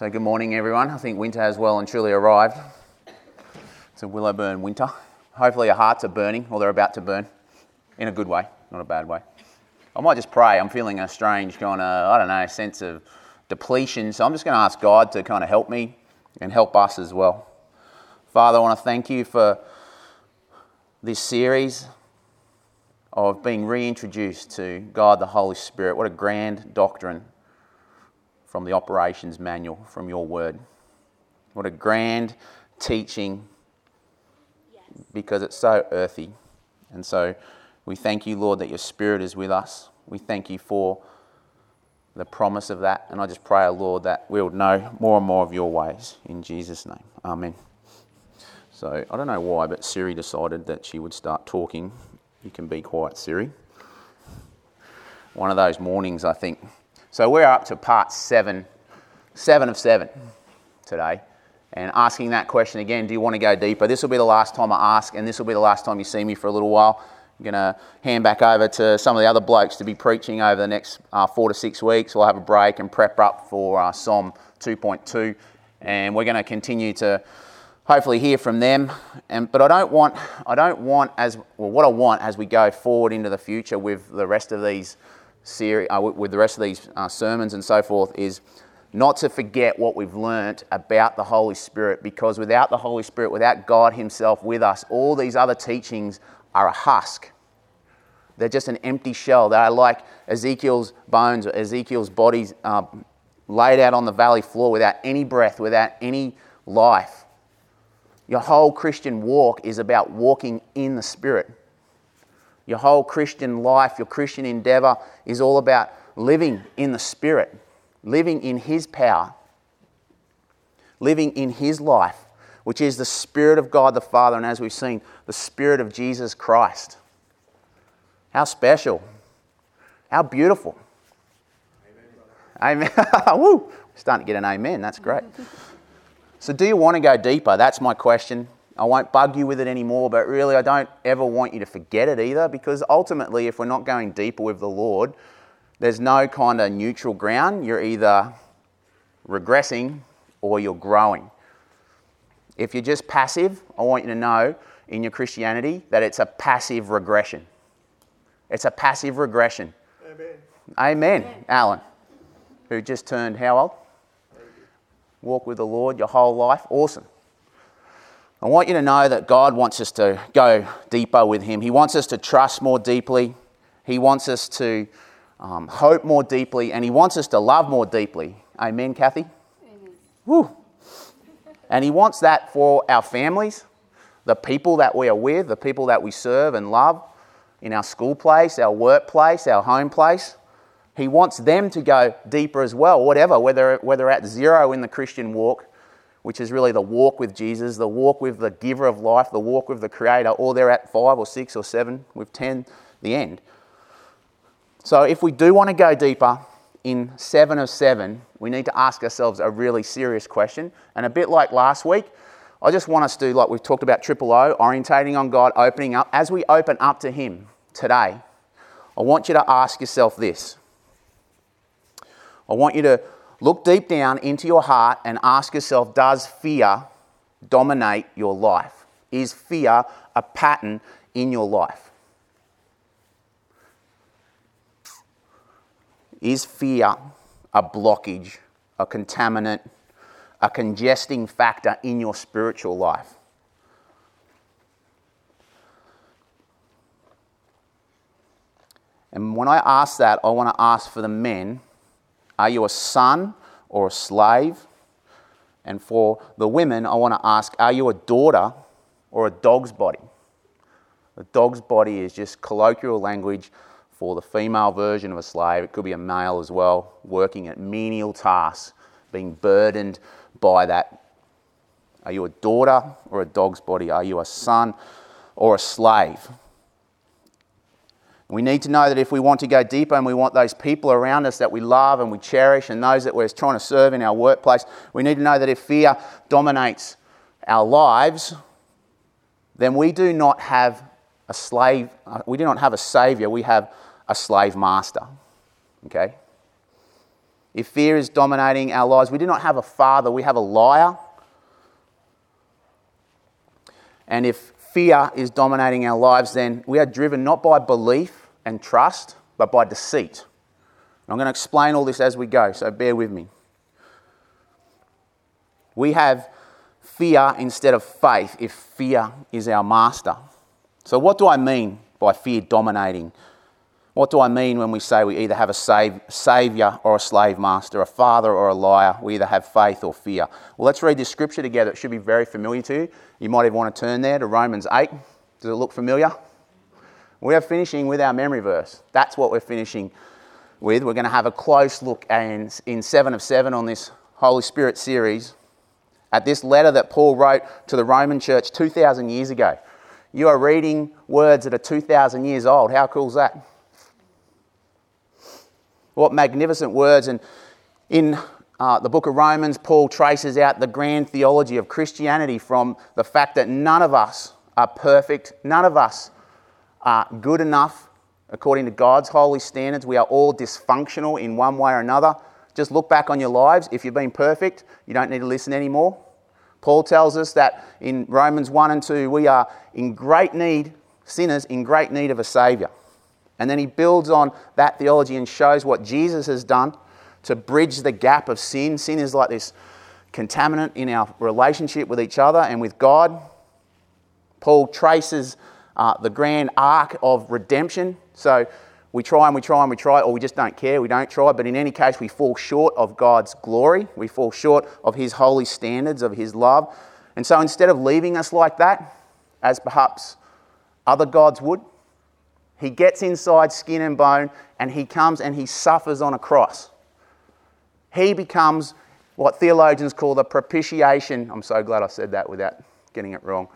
So, good morning, everyone. I think winter has well and truly arrived. It's a Willowburn winter. Hopefully, your hearts are burning, or they're about to burn, in a good way, not a bad way. I might just pray. I'm feeling a strange kind of, I don't know, sense of depletion. So, I'm just going to ask God to kind of help me and help us as well. Father, I want to thank you for this series of being reintroduced to God the Holy Spirit. What a grand doctrine from the operations manual from your word. What a grand teaching because it's so earthy. And so we thank you, Lord, that your Spirit is with us. We thank you for the promise of that. And I just pray, Lord, that we'll know more and more of your ways. In Jesus' name. Amen. So I don't know why, but Siri decided that she would start talking. You can be quiet, Siri. One of those mornings, I think, so we're up to part seven, seven of seven today. And asking that question again, do you want to go deeper? This will be the last time I ask, and this will be the last time you see me for a little while. I'm going to hand back over to some of the other blokes to be preaching over the next uh, four to six weeks. We'll have a break and prep up for uh, Psalm 2.2, and we're going to continue to hopefully hear from them. And, but I don't want, I don't want as well, what I want as we go forward into the future with the rest of these series, uh, with the rest of these uh, sermons and so forth, is not to forget what we've learnt about the Holy Spirit, because without the Holy Spirit, without God Himself with us, all these other teachings are a husk. They're just an empty shell. They are like Ezekiel's bones, or Ezekiel's bodies uh, laid out on the valley floor without any breath, without any life. Your whole Christian walk is about walking in the Spirit. Your whole Christian life, your Christian endeavor is all about living in the Spirit, living in His power, living in His life, which is the Spirit of God the Father, and as we've seen, the Spirit of Jesus Christ. How special! How beautiful! Amen. amen. Woo! Starting to get an amen. That's great. So, do you want to go deeper? That's my question. I won't bug you with it anymore, but really, I don't ever want you to forget it either because ultimately, if we're not going deeper with the Lord, there's no kind of neutral ground. You're either regressing or you're growing. If you're just passive, I want you to know in your Christianity that it's a passive regression. It's a passive regression. Amen. Amen. Amen. Alan, who just turned how old? Walk with the Lord your whole life. Awesome. I want you to know that God wants us to go deeper with Him. He wants us to trust more deeply. He wants us to um, hope more deeply, and He wants us to love more deeply. Amen, Kathy? Amen. Woo. And He wants that for our families, the people that we are with, the people that we serve and love in our school place, our workplace, our home place. He wants them to go deeper as well, whatever, whether, whether at zero in the Christian walk which is really the walk with Jesus, the walk with the giver of life, the walk with the Creator, or they're at five or six or seven, with 10, the end. So if we do want to go deeper in seven of seven, we need to ask ourselves a really serious question. And a bit like last week, I just want us to, like we've talked about triple O, orientating on God, opening up. As we open up to Him today, I want you to ask yourself this. I want you to Look deep down into your heart and ask yourself Does fear dominate your life? Is fear a pattern in your life? Is fear a blockage, a contaminant, a congesting factor in your spiritual life? And when I ask that, I want to ask for the men are you a son or a slave? And for the women, I want to ask Are you a daughter or a dog's body? A dog's body is just colloquial language for the female version of a slave. It could be a male as well, working at menial tasks, being burdened by that. Are you a daughter or a dog's body? Are you a son or a slave? We need to know that if we want to go deeper and we want those people around us that we love and we cherish and those that we're trying to serve in our workplace, we need to know that if fear dominates our lives, then we do not have a slave, uh, we do not have a savior, we have a slave master. Okay? if fear is dominating our lives, we do not have a father, we have a liar. And if fear is dominating our lives, then we are driven not by belief and trust, but by deceit. I'm going to explain all this as we go, so bear with me. We have fear instead of faith if fear is our master. So, what do I mean by fear dominating? What do I mean when we say we either have a save, savior or a slave master, a father or a liar? We either have faith or fear. Well, let's read this scripture together. It should be very familiar to you. You might even want to turn there to Romans 8. Does it look familiar? We are finishing with our memory verse. That's what we're finishing with. We're going to have a close look in, in 7 of 7 on this Holy Spirit series at this letter that Paul wrote to the Roman church 2,000 years ago. You are reading words that are 2,000 years old. How cool is that? What magnificent words. And in uh, the book of Romans, Paul traces out the grand theology of Christianity from the fact that none of us are perfect, none of us are good enough according to God's holy standards. We are all dysfunctional in one way or another. Just look back on your lives. If you've been perfect, you don't need to listen anymore. Paul tells us that in Romans 1 and 2, we are in great need, sinners in great need of a Saviour. And then he builds on that theology and shows what Jesus has done to bridge the gap of sin. Sin is like this contaminant in our relationship with each other and with God. Paul traces uh, the grand arc of redemption. So we try and we try and we try, or we just don't care, we don't try. But in any case, we fall short of God's glory. We fall short of His holy standards, of His love. And so instead of leaving us like that, as perhaps other gods would, he gets inside skin and bone and he comes and he suffers on a cross. He becomes what theologians call the propitiation. I'm so glad I said that without getting it wrong.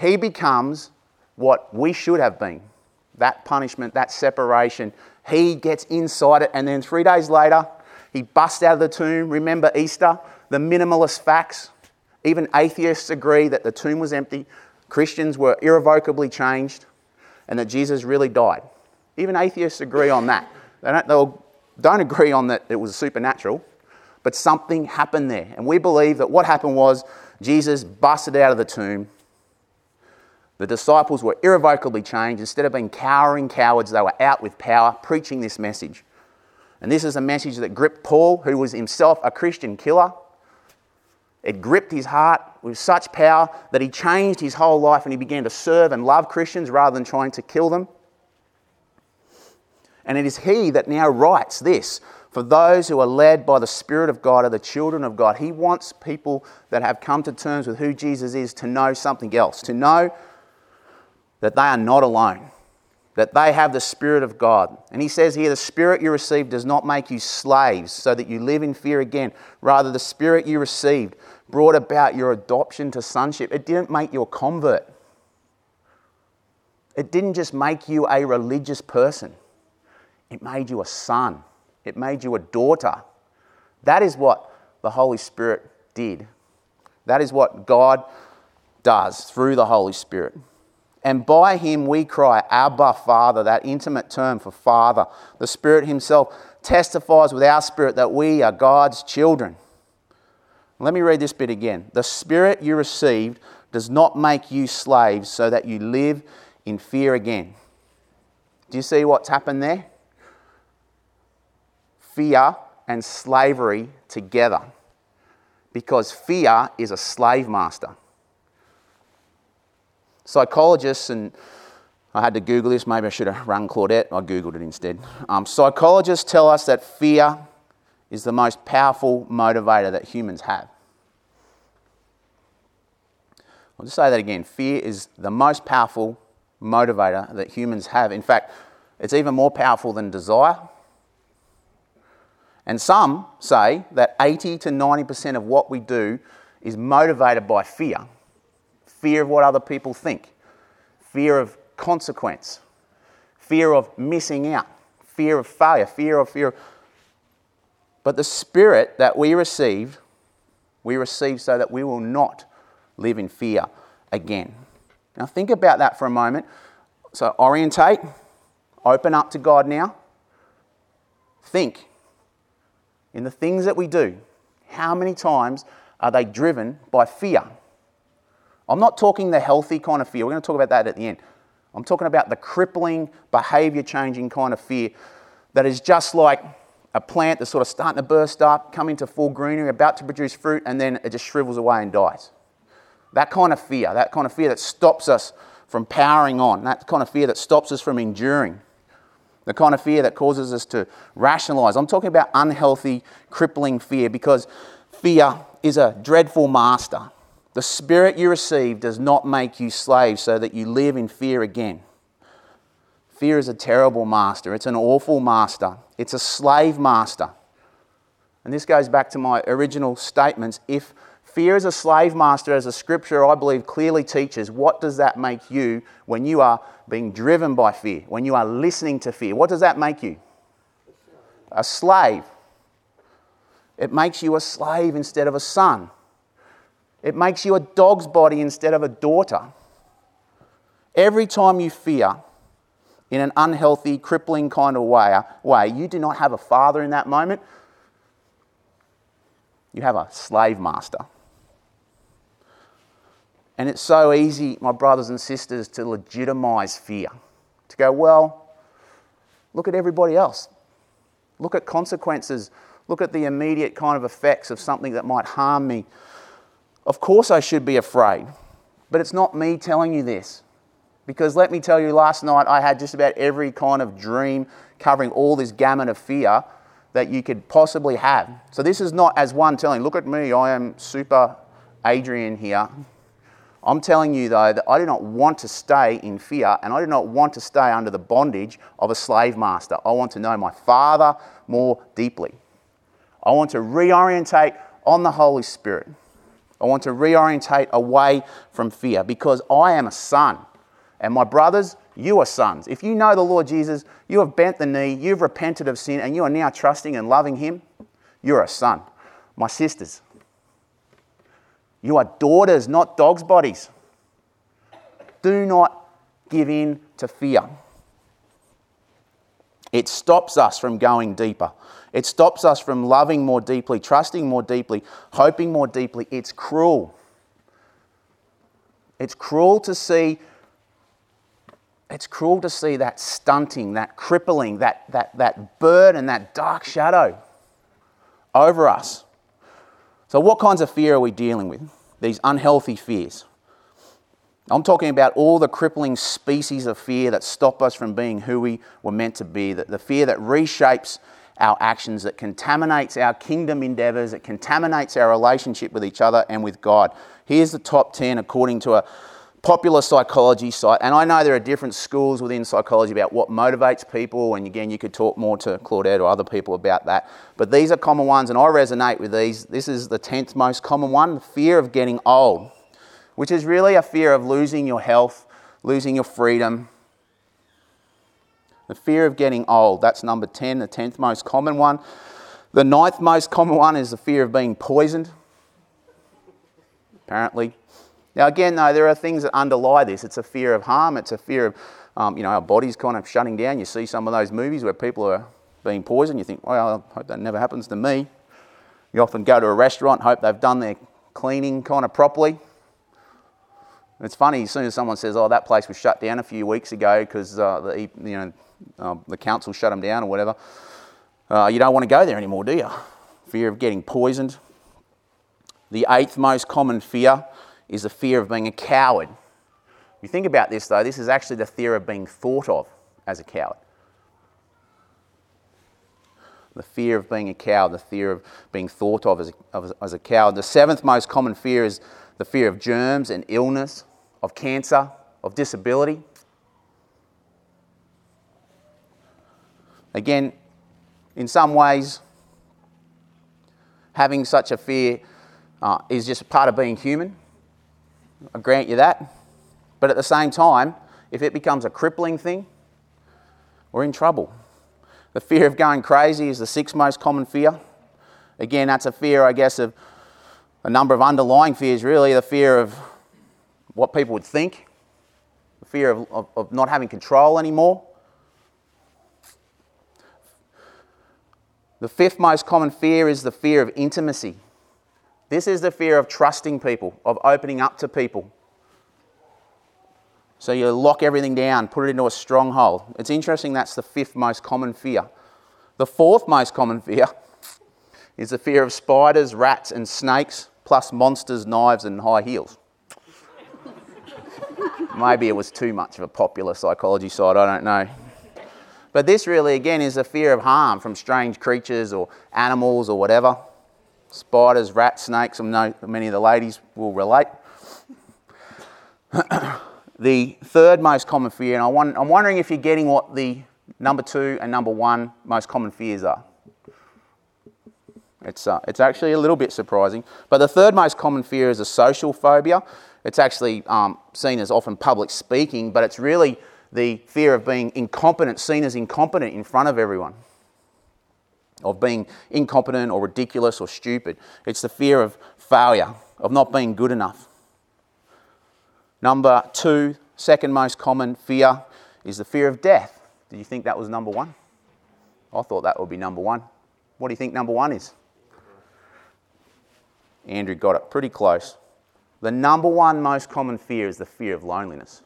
He becomes what we should have been that punishment, that separation. He gets inside it, and then three days later, he busts out of the tomb. Remember Easter, the minimalist facts. Even atheists agree that the tomb was empty. Christians were irrevocably changed and that Jesus really died. Even atheists agree on that. They don't, don't agree on that it was supernatural, but something happened there. And we believe that what happened was Jesus busted out of the tomb. The disciples were irrevocably changed. Instead of being cowering cowards, they were out with power, preaching this message. And this is a message that gripped Paul, who was himself a Christian killer. It gripped his heart with such power that he changed his whole life and he began to serve and love Christians rather than trying to kill them. And it is he that now writes this for those who are led by the Spirit of God are the children of God. He wants people that have come to terms with who Jesus is to know something else, to know that they are not alone, that they have the Spirit of God. And he says here, the Spirit you received does not make you slaves so that you live in fear again. Rather, the Spirit you received brought about your adoption to sonship. It didn't make you a convert, it didn't just make you a religious person, it made you a son, it made you a daughter. That is what the Holy Spirit did. That is what God does through the Holy Spirit. And by him we cry, Abba, Father, that intimate term for Father. The Spirit Himself testifies with our spirit that we are God's children. Let me read this bit again. The Spirit you received does not make you slaves so that you live in fear again. Do you see what's happened there? Fear and slavery together. Because fear is a slave master. Psychologists, and I had to Google this, maybe I should have run Claudette, I Googled it instead. Um, psychologists tell us that fear is the most powerful motivator that humans have. I'll just say that again. Fear is the most powerful motivator that humans have. In fact, it's even more powerful than desire. And some say that 80 to 90% of what we do is motivated by fear fear of what other people think, fear of consequence, fear of missing out, fear of failure, fear of fear. But the spirit that we receive, we receive so that we will not live in fear again. Now, think about that for a moment. So, orientate, open up to God now. Think in the things that we do, how many times are they driven by fear? I'm not talking the healthy kind of fear. We're going to talk about that at the end. I'm talking about the crippling, behavior changing kind of fear that is just like a plant that's sort of starting to burst up, come into full greenery, about to produce fruit, and then it just shrivels away and dies. That kind of fear, that kind of fear that stops us from powering on, that kind of fear that stops us from enduring, the kind of fear that causes us to rationalize. I'm talking about unhealthy, crippling fear because fear is a dreadful master. The spirit you receive does not make you slaves so that you live in fear again. Fear is a terrible master. It's an awful master. It's a slave master. And this goes back to my original statements. If fear is a slave master, as the scripture I believe clearly teaches, what does that make you when you are being driven by fear, when you are listening to fear? What does that make you? A slave. It makes you a slave instead of a son. It makes you a dog's body instead of a daughter. Every time you fear in an unhealthy, crippling kind of way, way, you do not have a father in that moment. You have a slave master. And it's so easy, my brothers and sisters, to legitimize fear. To go, well, look at everybody else. Look at consequences. Look at the immediate kind of effects of something that might harm me. Of course, I should be afraid. But it's not me telling you this. Because let me tell you, last night I had just about every kind of dream covering all this gamut of fear that you could possibly have. So this is not as one telling, look at me, I am super Adrian here. I'm telling you, though, that I do not want to stay in fear and I do not want to stay under the bondage of a slave master. I want to know my Father more deeply. I want to reorientate on the Holy Spirit. I want to reorientate away from fear because I am a son. And my brothers, you are sons. If you know the Lord Jesus, you have bent the knee, you've repented of sin, and you are now trusting and loving Him, you're a son. My sisters, you are daughters, not dogs' bodies. Do not give in to fear. It stops us from going deeper. It stops us from loving more deeply, trusting more deeply, hoping more deeply. It's cruel. It's cruel to see it's cruel to see that stunting, that crippling, that, that, that burden, that dark shadow over us. So, what kinds of fear are we dealing with? These unhealthy fears. I'm talking about all the crippling species of fear that stop us from being who we were meant to be, the, the fear that reshapes our actions, that contaminates our kingdom endeavors, it contaminates our relationship with each other and with God. Here's the top 10 according to a popular psychology site. And I know there are different schools within psychology about what motivates people. And again, you could talk more to Claudette or other people about that. But these are common ones, and I resonate with these. This is the 10th most common one fear of getting old, which is really a fear of losing your health, losing your freedom, the fear of getting old, that's number 10, the 10th most common one. The ninth most common one is the fear of being poisoned, apparently. Now, again, though, there are things that underlie this. It's a fear of harm, it's a fear of, um, you know, our body's kind of shutting down. You see some of those movies where people are being poisoned, you think, well, I hope that never happens to me. You often go to a restaurant, hope they've done their cleaning kind of properly. It's funny, as soon as someone says, oh, that place was shut down a few weeks ago because uh, the, you know, um, the council shut them down or whatever. Uh, you don't want to go there anymore, do you? Fear of getting poisoned. The eighth most common fear is the fear of being a coward. If you think about this, though, this is actually the fear of being thought of as a coward. The fear of being a coward, the fear of being thought of as a, as a coward. The seventh most common fear is the fear of germs and illness, of cancer, of disability. Again, in some ways, having such a fear uh, is just part of being human. I grant you that. But at the same time, if it becomes a crippling thing, we're in trouble. The fear of going crazy is the sixth most common fear. Again, that's a fear, I guess, of a number of underlying fears, really. The fear of what people would think, the fear of, of, of not having control anymore, The fifth most common fear is the fear of intimacy. This is the fear of trusting people, of opening up to people. So you lock everything down, put it into a stronghold. It's interesting that's the fifth most common fear. The fourth most common fear is the fear of spiders, rats, and snakes, plus monsters, knives, and high heels. Maybe it was too much of a popular psychology site, I don't know. But this really, again, is a fear of harm from strange creatures or animals or whatever. Spiders, rats, snakes, I know many of the ladies will relate. the third most common fear, and I am wondering if you're getting what the number two and number one most common fears are. It's, uh, it's actually a little bit surprising. But the third most common fear is a social phobia. It's actually um, seen as often public speaking, but it's really the fear of being incompetent, seen as incompetent in front of everyone, of being incompetent or ridiculous or stupid. It's the fear of failure, of not being good enough. Number two, second most common fear is the fear of death. Do you think that was number one? I thought that would be number one. What do you think number one is? Andrew got it pretty close. The number one most common fear is the fear of loneliness.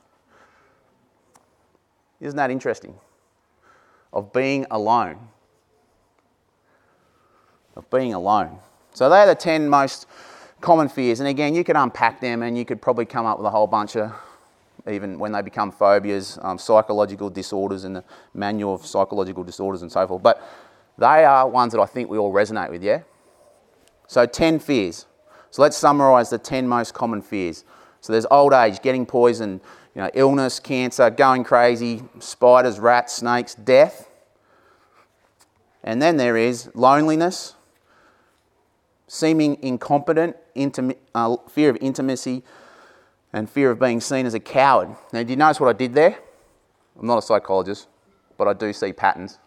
Isn't that interesting? Of being alone. Of being alone. So they're the 10 most common fears. And again, you could unpack them and you could probably come up with a whole bunch of, even when they become phobias, um, psychological disorders in the manual of psychological disorders and so forth. But they are ones that I think we all resonate with, yeah? So 10 fears. So let's summarize the 10 most common fears. So there's old age, getting poisoned, you know, illness, cancer, going crazy, spiders, rats, snakes, death. And then there is loneliness, seeming incompetent, intim- uh, fear of intimacy, and fear of being seen as a coward. Now, do you notice what I did there? I'm not a psychologist, but I do see patterns.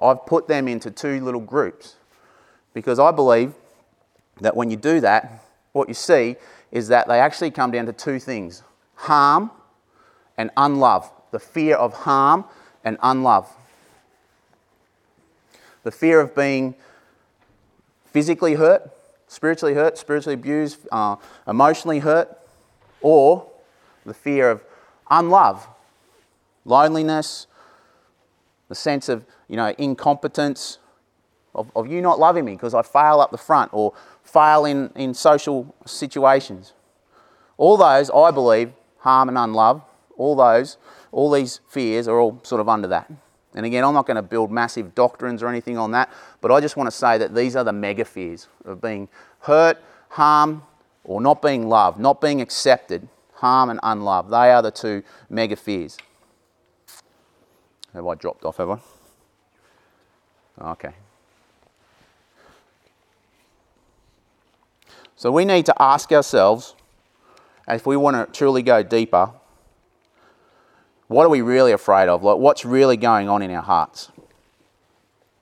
I've put them into two little groups because I believe that when you do that, what you see is that they actually come down to two things harm and unlove. The fear of harm and unlove. The fear of being physically hurt, spiritually hurt, spiritually abused, uh, emotionally hurt, or the fear of unlove, loneliness, the sense of you know incompetence, of, of you not loving me because I fail up the front or fail in, in social situations. All those, I believe, harm and unlove, all those, all these fears are all sort of under that. And again, I'm not going to build massive doctrines or anything on that, but I just want to say that these are the mega fears of being hurt, harm, or not being loved, not being accepted, harm and unloved. They are the two mega fears. Have I dropped off, have I? Okay. So we need to ask ourselves, if we want to truly go deeper, what are we really afraid of? Like, what's really going on in our hearts?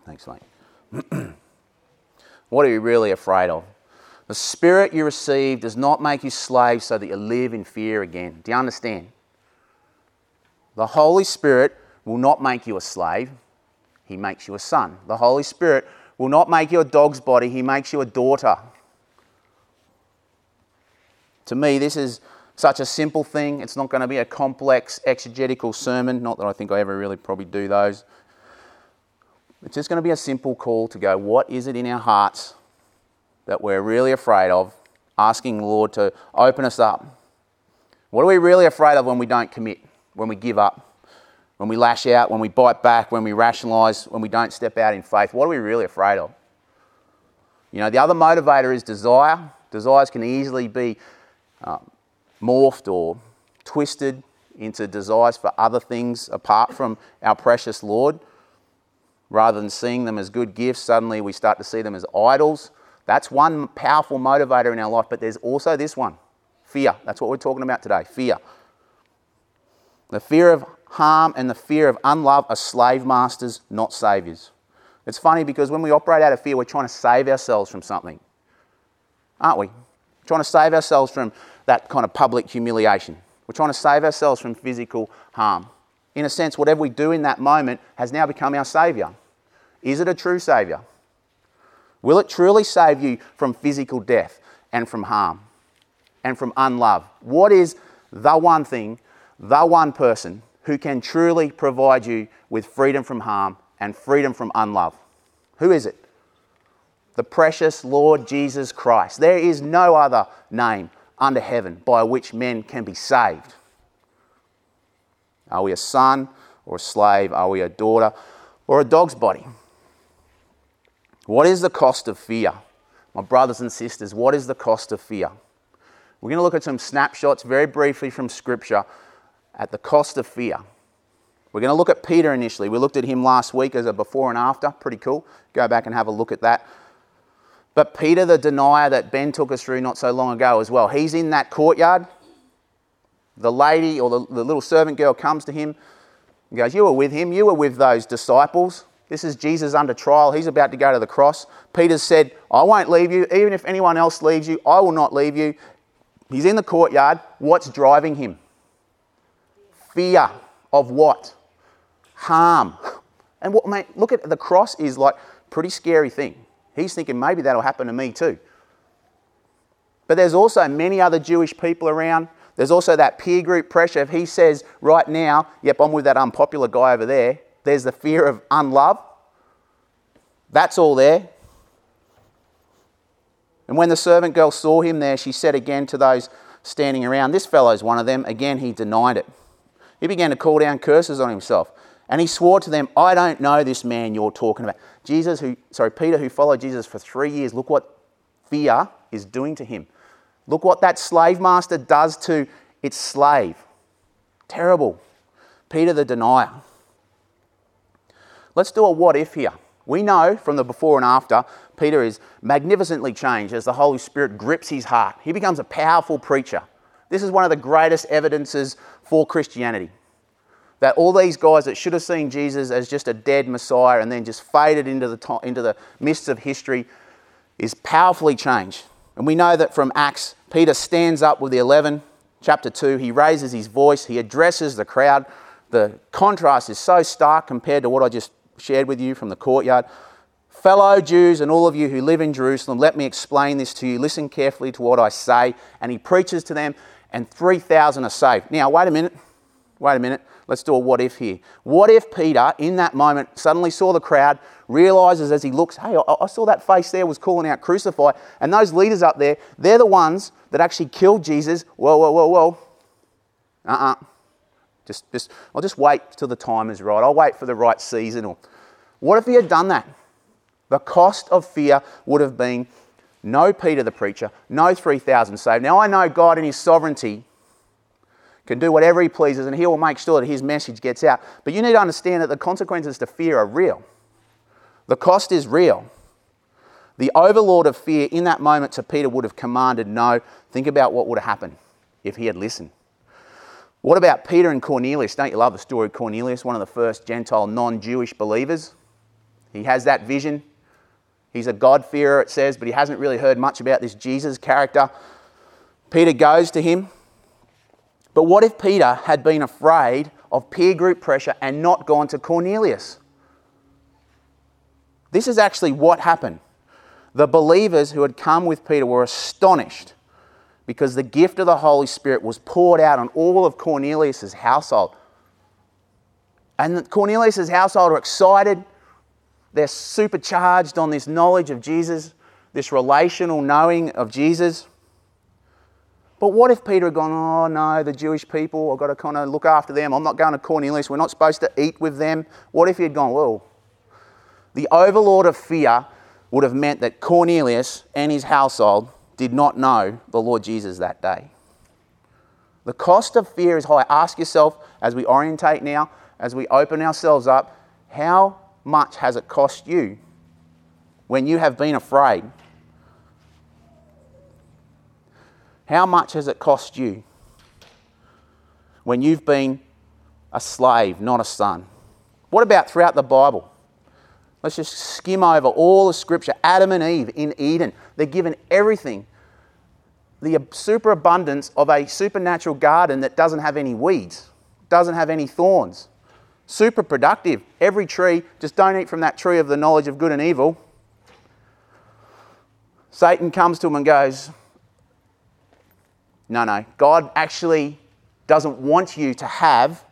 Thanks, mate. what are you really afraid of? The spirit you receive does not make you slaves so that you live in fear again. Do you understand? The Holy Spirit will not make you a slave, He makes you a son. The Holy Spirit will not make you a dog's body, He makes you a daughter. To me, this is such a simple thing. It's not going to be a complex exegetical sermon. Not that I think I ever really probably do those. It's just going to be a simple call to go, what is it in our hearts that we're really afraid of? Asking the Lord to open us up. What are we really afraid of when we don't commit, when we give up, when we lash out, when we bite back, when we rationalize, when we don't step out in faith? What are we really afraid of? You know, the other motivator is desire. Desires can easily be um, morphed or twisted into desires for other things apart from our precious Lord. Rather than seeing them as good gifts, suddenly we start to see them as idols. That's one powerful motivator in our life, but there's also this one fear. That's what we're talking about today fear. The fear of harm and the fear of unlove are slave masters, not saviors. It's funny because when we operate out of fear, we're trying to save ourselves from something, aren't we? Trying to save ourselves from that kind of public humiliation. We're trying to save ourselves from physical harm. In a sense, whatever we do in that moment has now become our saviour. Is it a true Saviour? Will it truly save you from physical death and from harm and from unlove? What is the one thing, the one person who can truly provide you with freedom from harm and freedom from unlove? Who is it? The precious Lord Jesus Christ. There is no other name under heaven by which men can be saved. Are we a son or a slave? Are we a daughter or a dog's body? What is the cost of fear? My brothers and sisters, what is the cost of fear? We're going to look at some snapshots very briefly from Scripture at the cost of fear. We're going to look at Peter initially. We looked at him last week as a before and after. Pretty cool. Go back and have a look at that. But Peter, the denier that Ben took us through not so long ago as well, he's in that courtyard. The lady or the, the little servant girl comes to him and goes, You were with him, you were with those disciples. This is Jesus under trial. He's about to go to the cross. Peter said, I won't leave you. Even if anyone else leaves you, I will not leave you. He's in the courtyard. What's driving him? Fear of what? Harm. And what, mate, look at the cross is like pretty scary thing. He's thinking maybe that'll happen to me too. But there's also many other Jewish people around. There's also that peer group pressure. If he says right now, yep, I'm with that unpopular guy over there, there's the fear of unlove. That's all there. And when the servant girl saw him there, she said again to those standing around, This fellow's one of them. Again, he denied it. He began to call down curses on himself. And he swore to them, I don't know this man you're talking about. Jesus, who, sorry, Peter, who followed Jesus for three years, look what fear is doing to him. Look what that slave master does to its slave. Terrible. Peter the denier. Let's do a what if here. We know from the before and after, Peter is magnificently changed as the Holy Spirit grips his heart. He becomes a powerful preacher. This is one of the greatest evidences for Christianity. That all these guys that should have seen Jesus as just a dead Messiah and then just faded into the, to- into the mists of history is powerfully changed. And we know that from Acts, Peter stands up with the 11, chapter 2. He raises his voice, he addresses the crowd. The contrast is so stark compared to what I just shared with you from the courtyard. Fellow Jews and all of you who live in Jerusalem, let me explain this to you. Listen carefully to what I say. And he preaches to them, and 3,000 are saved. Now, wait a minute. Wait a minute. Let's do a what if here. What if Peter, in that moment, suddenly saw the crowd, realizes as he looks, hey, I saw that face there was calling out crucify, and those leaders up there, they're the ones that actually killed Jesus. Whoa, whoa, whoa, whoa. Uh uh-uh. uh just, just, I'll just wait till the time is right. I'll wait for the right season. Or what if he had done that? The cost of fear would have been no Peter the preacher, no 3,000 saved. Now I know God in his sovereignty can do whatever he pleases and he will make sure that his message gets out. But you need to understand that the consequences to fear are real. The cost is real. The overlord of fear in that moment to Peter would have commanded no. Think about what would have happened if he had listened. What about Peter and Cornelius? Don't you love the story of Cornelius, one of the first Gentile non Jewish believers? He has that vision. He's a God-fearer, it says, but he hasn't really heard much about this Jesus character. Peter goes to him. But what if Peter had been afraid of peer group pressure and not gone to Cornelius? This is actually what happened. The believers who had come with Peter were astonished because the gift of the Holy Spirit was poured out on all of Cornelius' household. And Cornelius' household are excited. They're supercharged on this knowledge of Jesus, this relational knowing of Jesus. But what if Peter had gone, oh no, the Jewish people, I've got to kind of look after them. I'm not going to Cornelius. We're not supposed to eat with them. What if he had gone, well, the overlord of fear would have meant that Cornelius and his household did not know the Lord Jesus that day. The cost of fear is high. Ask yourself as we orientate now, as we open ourselves up, how much has it cost you when you have been afraid? How much has it cost you when you've been a slave, not a son? What about throughout the Bible? Let's just skim over all the scripture. Adam and Eve in Eden, they're given everything. The superabundance of a supernatural garden that doesn't have any weeds, doesn't have any thorns. super productive. Every tree, just don't eat from that tree of the knowledge of good and evil. Satan comes to him and goes, No, no, God actually doesn't want you to have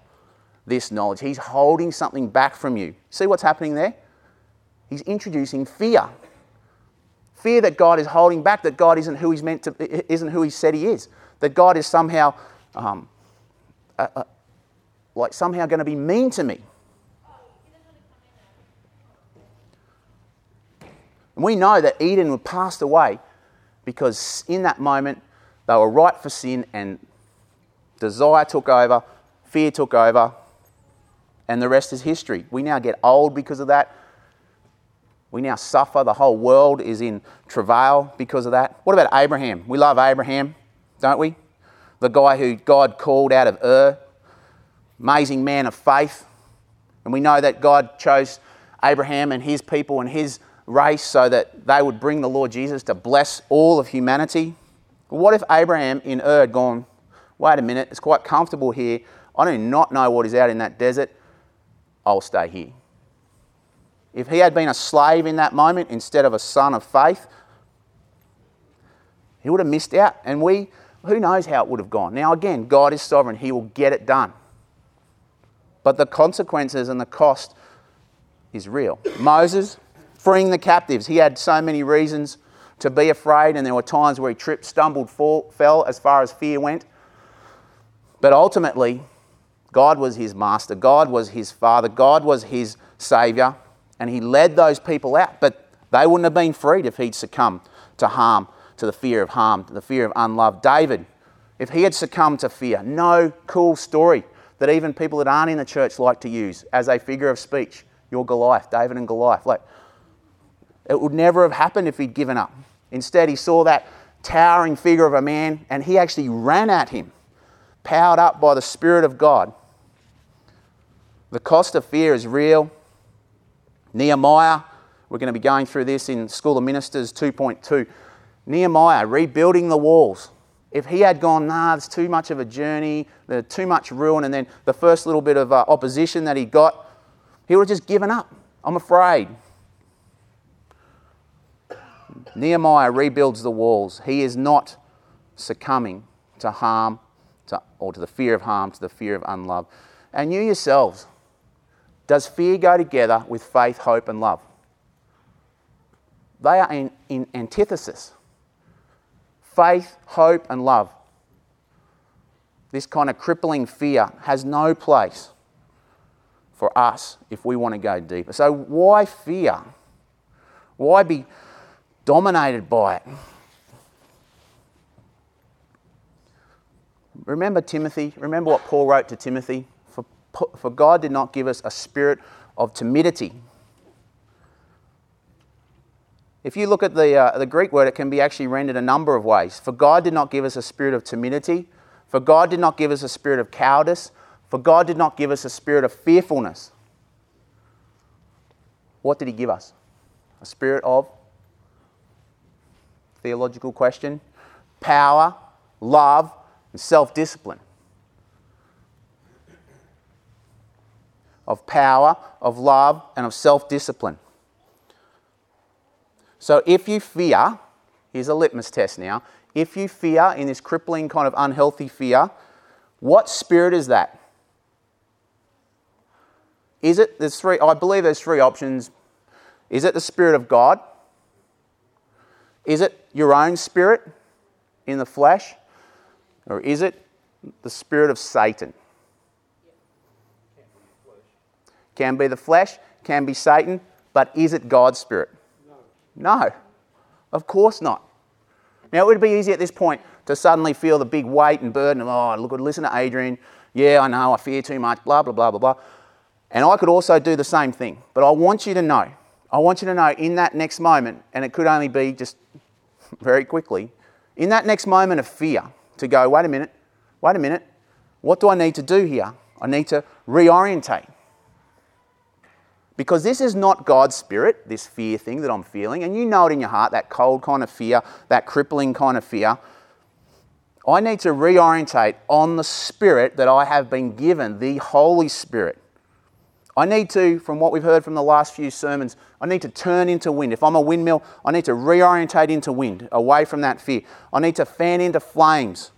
this knowledge. He's holding something back from you. See what's happening there? He's introducing fear. Fear that God is holding back, that God isn't who He's meant to, isn't who He said He is, that God is somehow, um, uh, uh, like somehow going to be mean to me. And we know that Eden passed away because in that moment they were ripe for sin and desire took over, fear took over, and the rest is history. We now get old because of that. We now suffer. The whole world is in travail because of that. What about Abraham? We love Abraham, don't we? The guy who God called out of Ur, amazing man of faith. And we know that God chose Abraham and his people and his race so that they would bring the Lord Jesus to bless all of humanity. But what if Abraham in Ur had gone, wait a minute, it's quite comfortable here. I do not know what is out in that desert. I'll stay here. If he had been a slave in that moment instead of a son of faith, he would have missed out. And we, who knows how it would have gone. Now, again, God is sovereign, He will get it done. But the consequences and the cost is real. Moses, freeing the captives, he had so many reasons to be afraid, and there were times where he tripped, stumbled, fall, fell as far as fear went. But ultimately, God was his master, God was his father, God was his savior and he led those people out. But they wouldn't have been freed if he'd succumbed to harm, to the fear of harm, to the fear of unloved. David, if he had succumbed to fear, no cool story that even people that aren't in the church like to use as a figure of speech. You're Goliath, David and Goliath. Like, it would never have happened if he'd given up. Instead, he saw that towering figure of a man and he actually ran at him, powered up by the Spirit of God. The cost of fear is real. Nehemiah, we're going to be going through this in School of Ministers 2.2. Nehemiah rebuilding the walls. If he had gone, nah, it's too much of a journey, there's too much ruin, and then the first little bit of uh, opposition that he got, he would have just given up. I'm afraid. Nehemiah rebuilds the walls. He is not succumbing to harm to, or to the fear of harm, to the fear of unlove. And you yourselves, does fear go together with faith, hope, and love? They are in, in antithesis. Faith, hope, and love. This kind of crippling fear has no place for us if we want to go deeper. So, why fear? Why be dominated by it? Remember Timothy? Remember what Paul wrote to Timothy? For for God did not give us a spirit of timidity. If you look at the, uh, the Greek word, it can be actually rendered a number of ways. For God did not give us a spirit of timidity. For God did not give us a spirit of cowardice. For God did not give us a spirit of fearfulness. What did He give us? A spirit of theological question, power, love, and self discipline. of power, of love, and of self discipline. So if you fear, here's a litmus test now. If you fear in this crippling kind of unhealthy fear, what spirit is that? Is it, there's three, I believe there's three options. Is it the Spirit of God? Is it your own spirit in the flesh? Or is it the spirit of Satan? Can be the flesh, can be Satan, but is it God's Spirit? No. No. Of course not. Now, it would be easy at this point to suddenly feel the big weight and burden of, oh, look, listen to Adrian. Yeah, I know, I fear too much, blah, blah, blah, blah, blah. And I could also do the same thing. But I want you to know, I want you to know in that next moment, and it could only be just very quickly, in that next moment of fear, to go, wait a minute, wait a minute, what do I need to do here? I need to reorientate. Because this is not God's spirit, this fear thing that I'm feeling, and you know it in your heart, that cold kind of fear, that crippling kind of fear. I need to reorientate on the spirit that I have been given, the Holy Spirit. I need to, from what we've heard from the last few sermons, I need to turn into wind. If I'm a windmill, I need to reorientate into wind, away from that fear. I need to fan into flames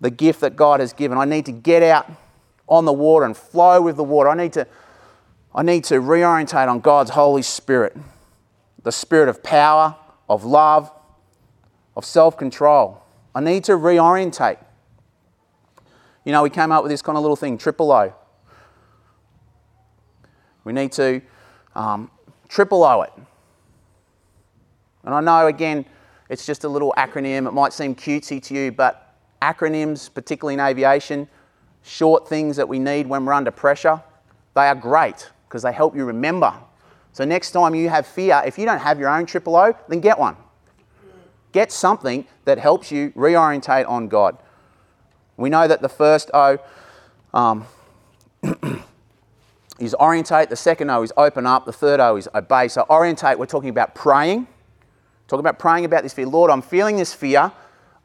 the gift that God has given. I need to get out on the water and flow with the water. I need to, I need to reorientate on God's Holy Spirit, the spirit of power, of love, of self control. I need to reorientate. You know, we came up with this kind of little thing, triple O. We need to um, triple O it. And I know, again, it's just a little acronym. It might seem cutesy to you, but acronyms, particularly in aviation, short things that we need when we're under pressure, they are great because they help you remember. So next time you have fear, if you don't have your own triple O, then get one. Get something that helps you reorientate on God. We know that the first O um, is orientate, the second O is open up, the third O is obey. So, orientate, we're talking about praying. Talking about praying about this fear. Lord, I'm feeling this fear.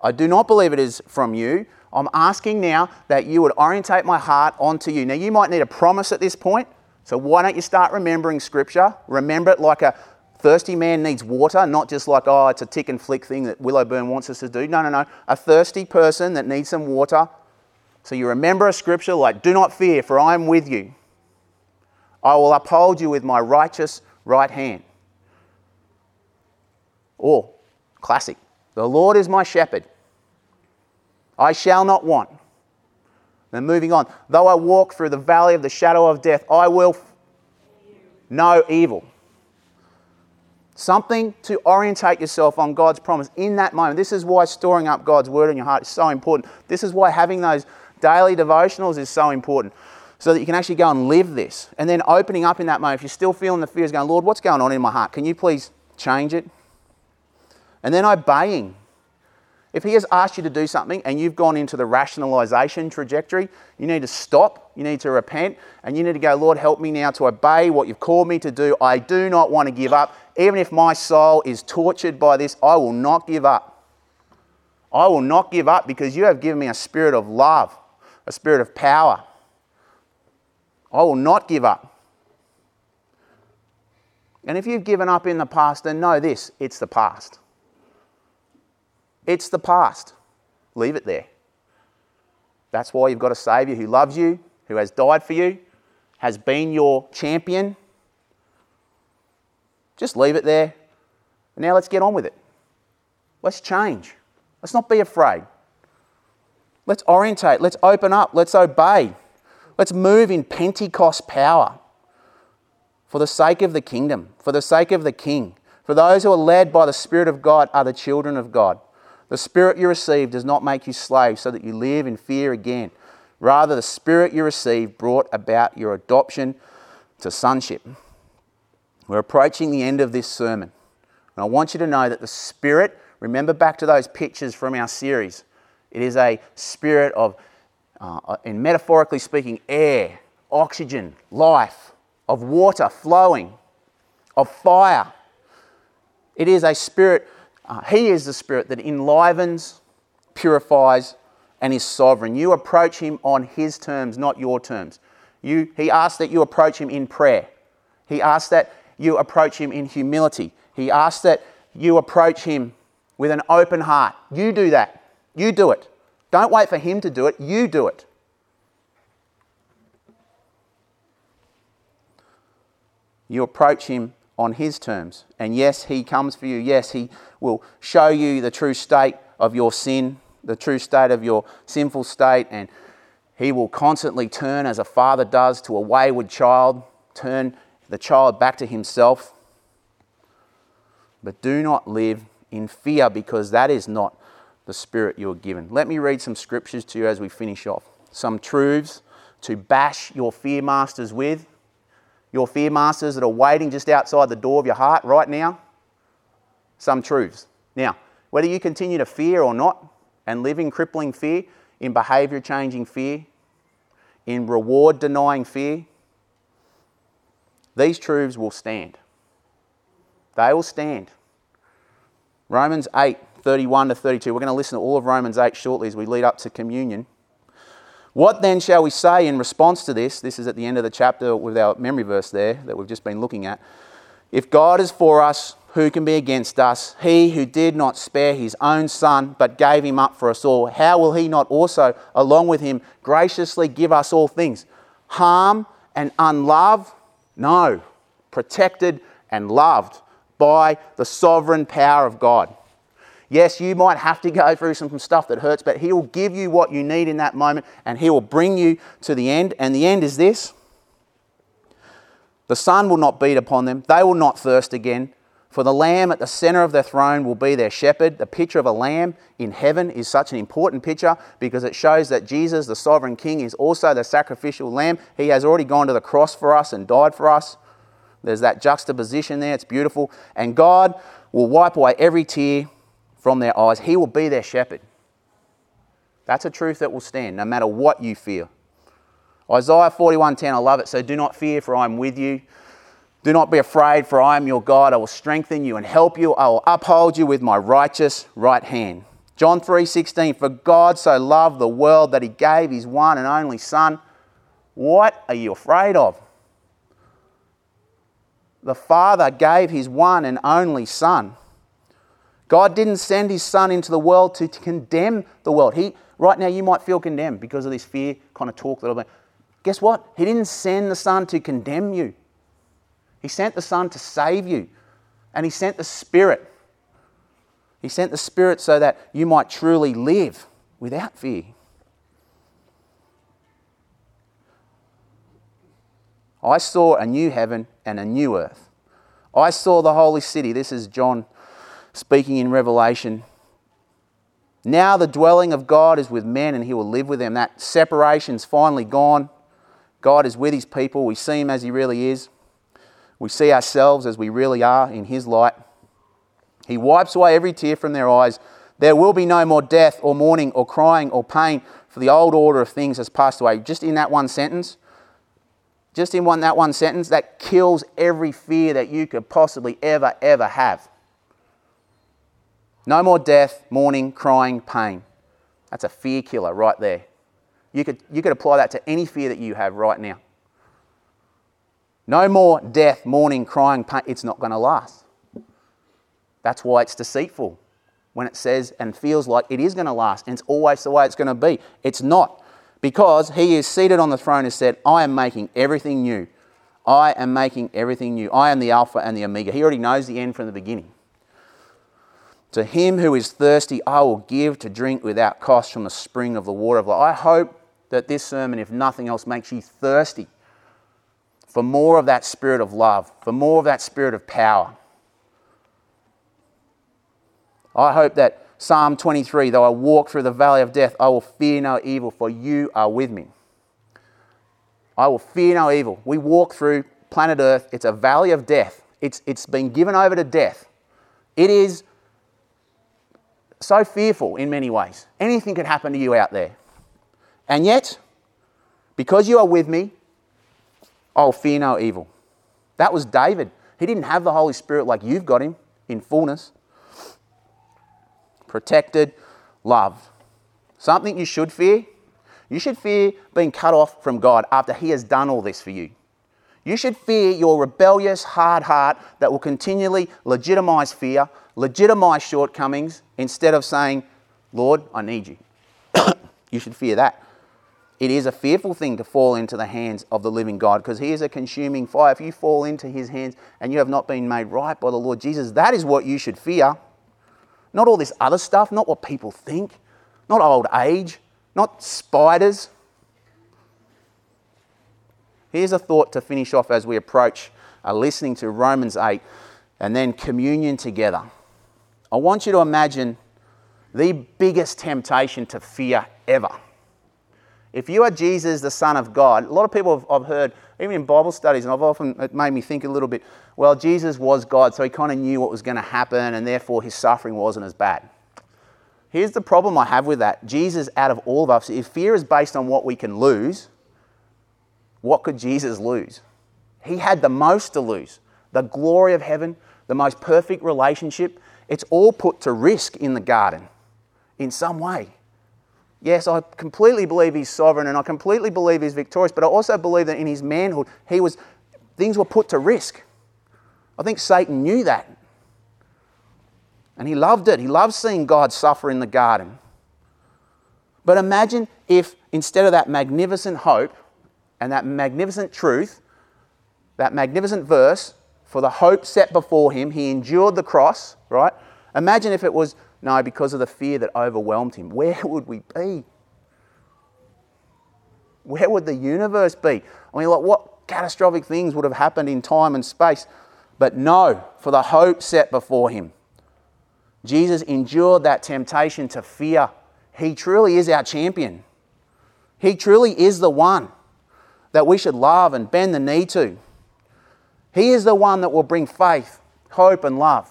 I do not believe it is from you. I'm asking now that you would orientate my heart onto you. Now, you might need a promise at this point. So, why don't you start remembering Scripture? Remember it like a thirsty man needs water, not just like, oh, it's a tick and flick thing that Willowburn wants us to do. No, no, no. A thirsty person that needs some water. So, you remember a Scripture like, do not fear, for I am with you. I will uphold you with my righteous right hand. Or, classic, the Lord is my shepherd. I shall not want. Then moving on, though I walk through the valley of the shadow of death, I will know evil. Something to orientate yourself on God's promise in that moment. This is why storing up God's word in your heart is so important. This is why having those daily devotionals is so important so that you can actually go and live this. And then opening up in that moment, if you're still feeling the fears, going, Lord, what's going on in my heart? Can you please change it? And then obeying. If He has asked you to do something and you've gone into the rationalization trajectory, you need to stop, you need to repent, and you need to go, Lord, help me now to obey what you've called me to do. I do not want to give up. Even if my soul is tortured by this, I will not give up. I will not give up because you have given me a spirit of love, a spirit of power I will not give up. And if you've given up in the past, then know this it's the past. It's the past. Leave it there. That's why you've got a Saviour who loves you, who has died for you, has been your champion. Just leave it there. now let's get on with it. Let's change. Let's not be afraid. Let's orientate. Let's open up. Let's obey. Let's move in Pentecost power for the sake of the kingdom, for the sake of the King. For those who are led by the Spirit of God are the children of God. The Spirit you receive does not make you slaves so that you live in fear again. Rather, the Spirit you receive brought about your adoption to sonship. We're approaching the end of this sermon. And I want you to know that the Spirit, remember back to those pictures from our series, it is a spirit of uh, and metaphorically speaking, air, oxygen, life, of water flowing, of fire. It is a spirit, uh, He is the spirit that enlivens, purifies, and is sovereign. You approach Him on His terms, not your terms. You, he asks that you approach Him in prayer. He asks that you approach Him in humility. He asks that you approach Him with an open heart. You do that. You do it. Don't wait for Him to do it, you do it. You approach Him on His terms. And yes, He comes for you. Yes, He will show you the true state of your sin, the true state of your sinful state, and He will constantly turn, as a father does, to a wayward child, turn the child back to Himself. But do not live in fear because that is not the Spirit you are given. Let me read some scriptures to you as we finish off. Some truths to bash your fear masters with. Your fear masters that are waiting just outside the door of your heart right now. Some truths. Now, whether you continue to fear or not and live in crippling fear, in behavior changing fear, in reward denying fear, these truths will stand. They will stand. Romans 8 31 to 32. We're going to listen to all of Romans 8 shortly as we lead up to communion. What then shall we say in response to this? This is at the end of the chapter with our memory verse there that we've just been looking at. If God is for us, who can be against us? He who did not spare his own son, but gave him up for us all, how will he not also, along with him, graciously give us all things? Harm and unlove? No. Protected and loved by the sovereign power of God. Yes, you might have to go through some stuff that hurts, but He will give you what you need in that moment and He will bring you to the end. And the end is this the sun will not beat upon them, they will not thirst again. For the Lamb at the center of their throne will be their shepherd. The picture of a lamb in heaven is such an important picture because it shows that Jesus, the sovereign king, is also the sacrificial lamb. He has already gone to the cross for us and died for us. There's that juxtaposition there, it's beautiful. And God will wipe away every tear from their eyes. He will be their shepherd. That's a truth that will stand no matter what you fear. Isaiah 41:10, I love it. So do not fear, for I am with you. Do not be afraid, for I am your God. I will strengthen you and help you. I will uphold you with my righteous right hand. John 3:16, for God so loved the world that he gave his one and only Son. What are you afraid of? the Father gave his one and only Son. God didn't send his Son into the world to, condemn the world. He, right now, you might feel condemned because of this fear kind of talk that I've been. Guess what? He didn't send the Son to condemn you. He sent the Son to save you. And He sent the Spirit. He sent the Spirit so that you might truly live without fear. I saw a new heaven and a new earth. I saw the holy city. This is John speaking in Revelation. Now the dwelling of God is with men and he will live with them. That separation's finally gone. God is with his people. We see him as he really is. We see ourselves as we really are in his light. He wipes away every tear from their eyes. There will be no more death or mourning or crying or pain, for the old order of things has passed away. Just in that one sentence, just in one, that one sentence, that kills every fear that you could possibly ever, ever have. No more death, mourning, crying, pain. That's a fear killer right there. You could, you could apply that to any fear that you have right now. No more death, mourning, crying, pain. It's not going to last. That's why it's deceitful when it says and feels like it is going to last and it's always the way it's going to be. It's not because he is seated on the throne and said, I am making everything new. I am making everything new. I am the Alpha and the Omega. He already knows the end from the beginning. To him who is thirsty, I will give to drink without cost from the spring of the water of life. I hope that this sermon, if nothing else, makes you thirsty for more of that spirit of love, for more of that spirit of power. I hope that Psalm 23 Though I walk through the valley of death, I will fear no evil, for you are with me. I will fear no evil. We walk through planet Earth, it's a valley of death. It's, it's been given over to death. It is so fearful in many ways. Anything could happen to you out there. And yet, because you are with me, I'll fear no evil. That was David. He didn't have the Holy Spirit like you've got him in fullness protected, love. Something you should fear? You should fear being cut off from God after He has done all this for you. You should fear your rebellious, hard heart that will continually legitimize fear, legitimize shortcomings, instead of saying, Lord, I need you. you should fear that. It is a fearful thing to fall into the hands of the living God because He is a consuming fire. If you fall into His hands and you have not been made right by the Lord Jesus, that is what you should fear. Not all this other stuff, not what people think, not old age, not spiders. Here's a thought to finish off as we approach uh, listening to Romans 8 and then communion together. I want you to imagine the biggest temptation to fear ever. If you are Jesus, the Son of God, a lot of people have, I've heard, even in Bible studies, and I've often, it made me think a little bit, well, Jesus was God, so he kind of knew what was going to happen, and therefore his suffering wasn't as bad. Here's the problem I have with that Jesus, out of all of us, if fear is based on what we can lose, what could Jesus lose? He had the most to lose the glory of heaven, the most perfect relationship. It's all put to risk in the garden in some way. Yes, I completely believe he's sovereign and I completely believe he's victorious, but I also believe that in his manhood, he was, things were put to risk. I think Satan knew that. And he loved it. He loved seeing God suffer in the garden. But imagine if instead of that magnificent hope and that magnificent truth, that magnificent verse, for the hope set before him, he endured the cross, right? Imagine if it was, no, because of the fear that overwhelmed him. Where would we be? Where would the universe be? I mean, like, what catastrophic things would have happened in time and space? But no, for the hope set before him. Jesus endured that temptation to fear. He truly is our champion. He truly is the one that we should love and bend the knee to. He is the one that will bring faith, hope, and love.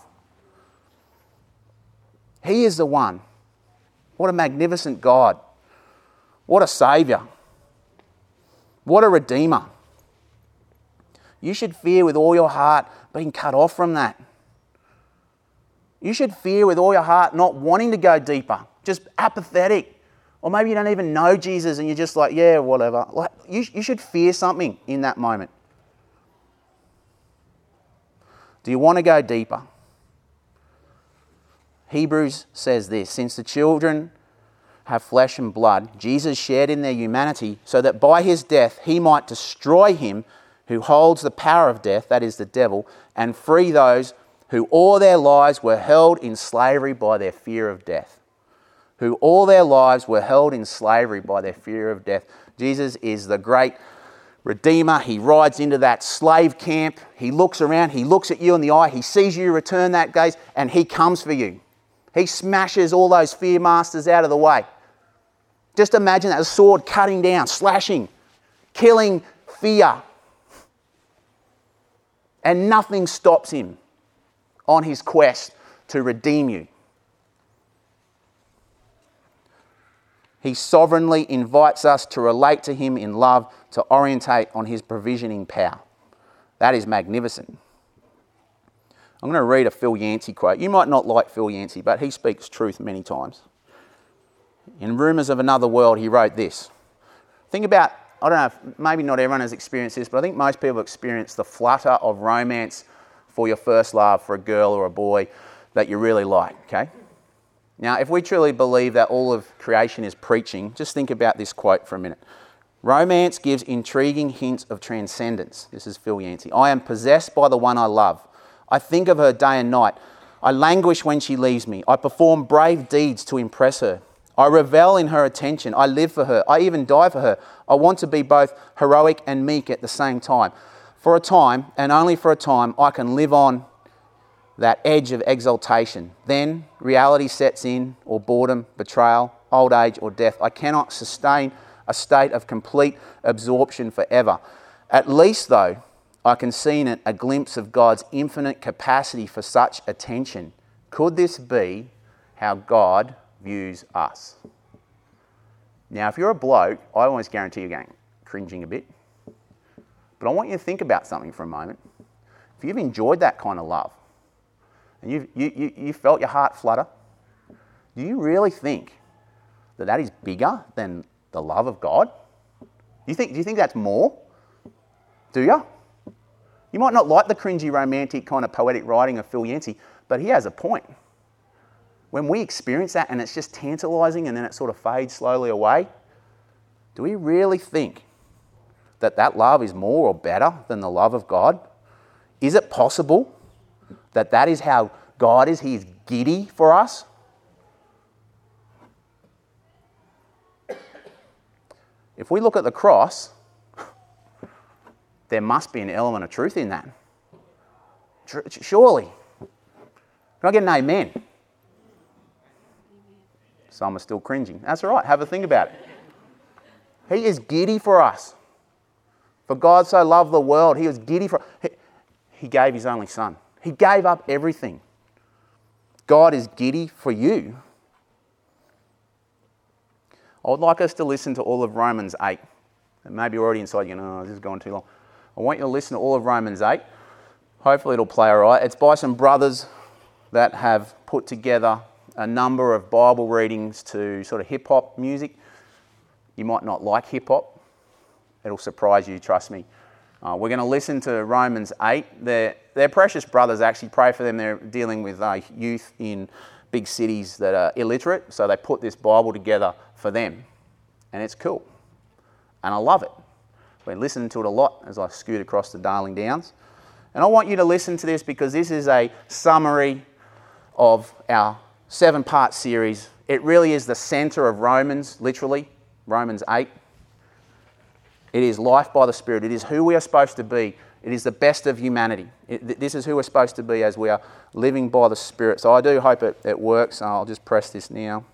He is the one. What a magnificent God. What a Saviour. What a Redeemer. You should fear with all your heart being cut off from that. You should fear with all your heart not wanting to go deeper, just apathetic. Or maybe you don't even know Jesus and you're just like, yeah, whatever. Like, you, you should fear something in that moment. Do you want to go deeper? Hebrews says this Since the children have flesh and blood, Jesus shared in their humanity so that by his death he might destroy him who holds the power of death, that is the devil, and free those who all their lives were held in slavery by their fear of death. Who all their lives were held in slavery by their fear of death. Jesus is the great Redeemer. He rides into that slave camp. He looks around. He looks at you in the eye. He sees you return that gaze and he comes for you. He smashes all those fear masters out of the way. Just imagine that sword cutting down, slashing, killing fear. And nothing stops him on his quest to redeem you. He sovereignly invites us to relate to him in love, to orientate on his provisioning power. That is magnificent. I'm going to read a Phil Yancey quote. You might not like Phil Yancey, but he speaks truth many times. In Rumours of Another World, he wrote this. Think about, I don't know, if, maybe not everyone has experienced this, but I think most people experience the flutter of romance for your first love for a girl or a boy that you really like, okay? Now, if we truly believe that all of creation is preaching, just think about this quote for a minute. Romance gives intriguing hints of transcendence. This is Phil Yancey. I am possessed by the one I love. I think of her day and night. I languish when she leaves me. I perform brave deeds to impress her. I revel in her attention. I live for her. I even die for her. I want to be both heroic and meek at the same time. For a time, and only for a time, I can live on that edge of exaltation. Then reality sets in, or boredom, betrayal, old age, or death. I cannot sustain a state of complete absorption forever. At least, though, I can see in it a glimpse of God's infinite capacity for such attention. Could this be how God views us? Now, if you're a bloke, I almost guarantee you're going cringing a bit. But I want you to think about something for a moment. If you've enjoyed that kind of love and you, you, you felt your heart flutter, do you really think that that is bigger than the love of God? You think, do you think that's more? Do you? You might not like the cringy, romantic kind of poetic writing of Phil Yancey, but he has a point. When we experience that and it's just tantalizing and then it sort of fades slowly away, do we really think that that love is more or better than the love of God? Is it possible that that is how God is? He is giddy for us? If we look at the cross, there must be an element of truth in that. Surely. Can I get an amen? Some are still cringing. That's all right. Have a think about it. He is giddy for us. For God so loved the world, He was giddy for he, he gave His only Son. He gave up everything. God is giddy for you. I would like us to listen to all of Romans 8. And maybe you're already inside, you know, oh, this is going too long. I want you to listen to all of Romans 8. Hopefully, it'll play all right. It's by some brothers that have put together a number of Bible readings to sort of hip hop music. You might not like hip hop. It'll surprise you, trust me. Uh, we're going to listen to Romans 8. Their, their precious brothers actually pray for them. They're dealing with uh, youth in big cities that are illiterate, so they put this Bible together for them. And it's cool. And I love it. Been listening to it a lot as I scoot across the Darling Downs. And I want you to listen to this because this is a summary of our seven part series. It really is the center of Romans, literally, Romans 8. It is life by the Spirit. It is who we are supposed to be. It is the best of humanity. It, this is who we're supposed to be as we are living by the Spirit. So I do hope it, it works. I'll just press this now.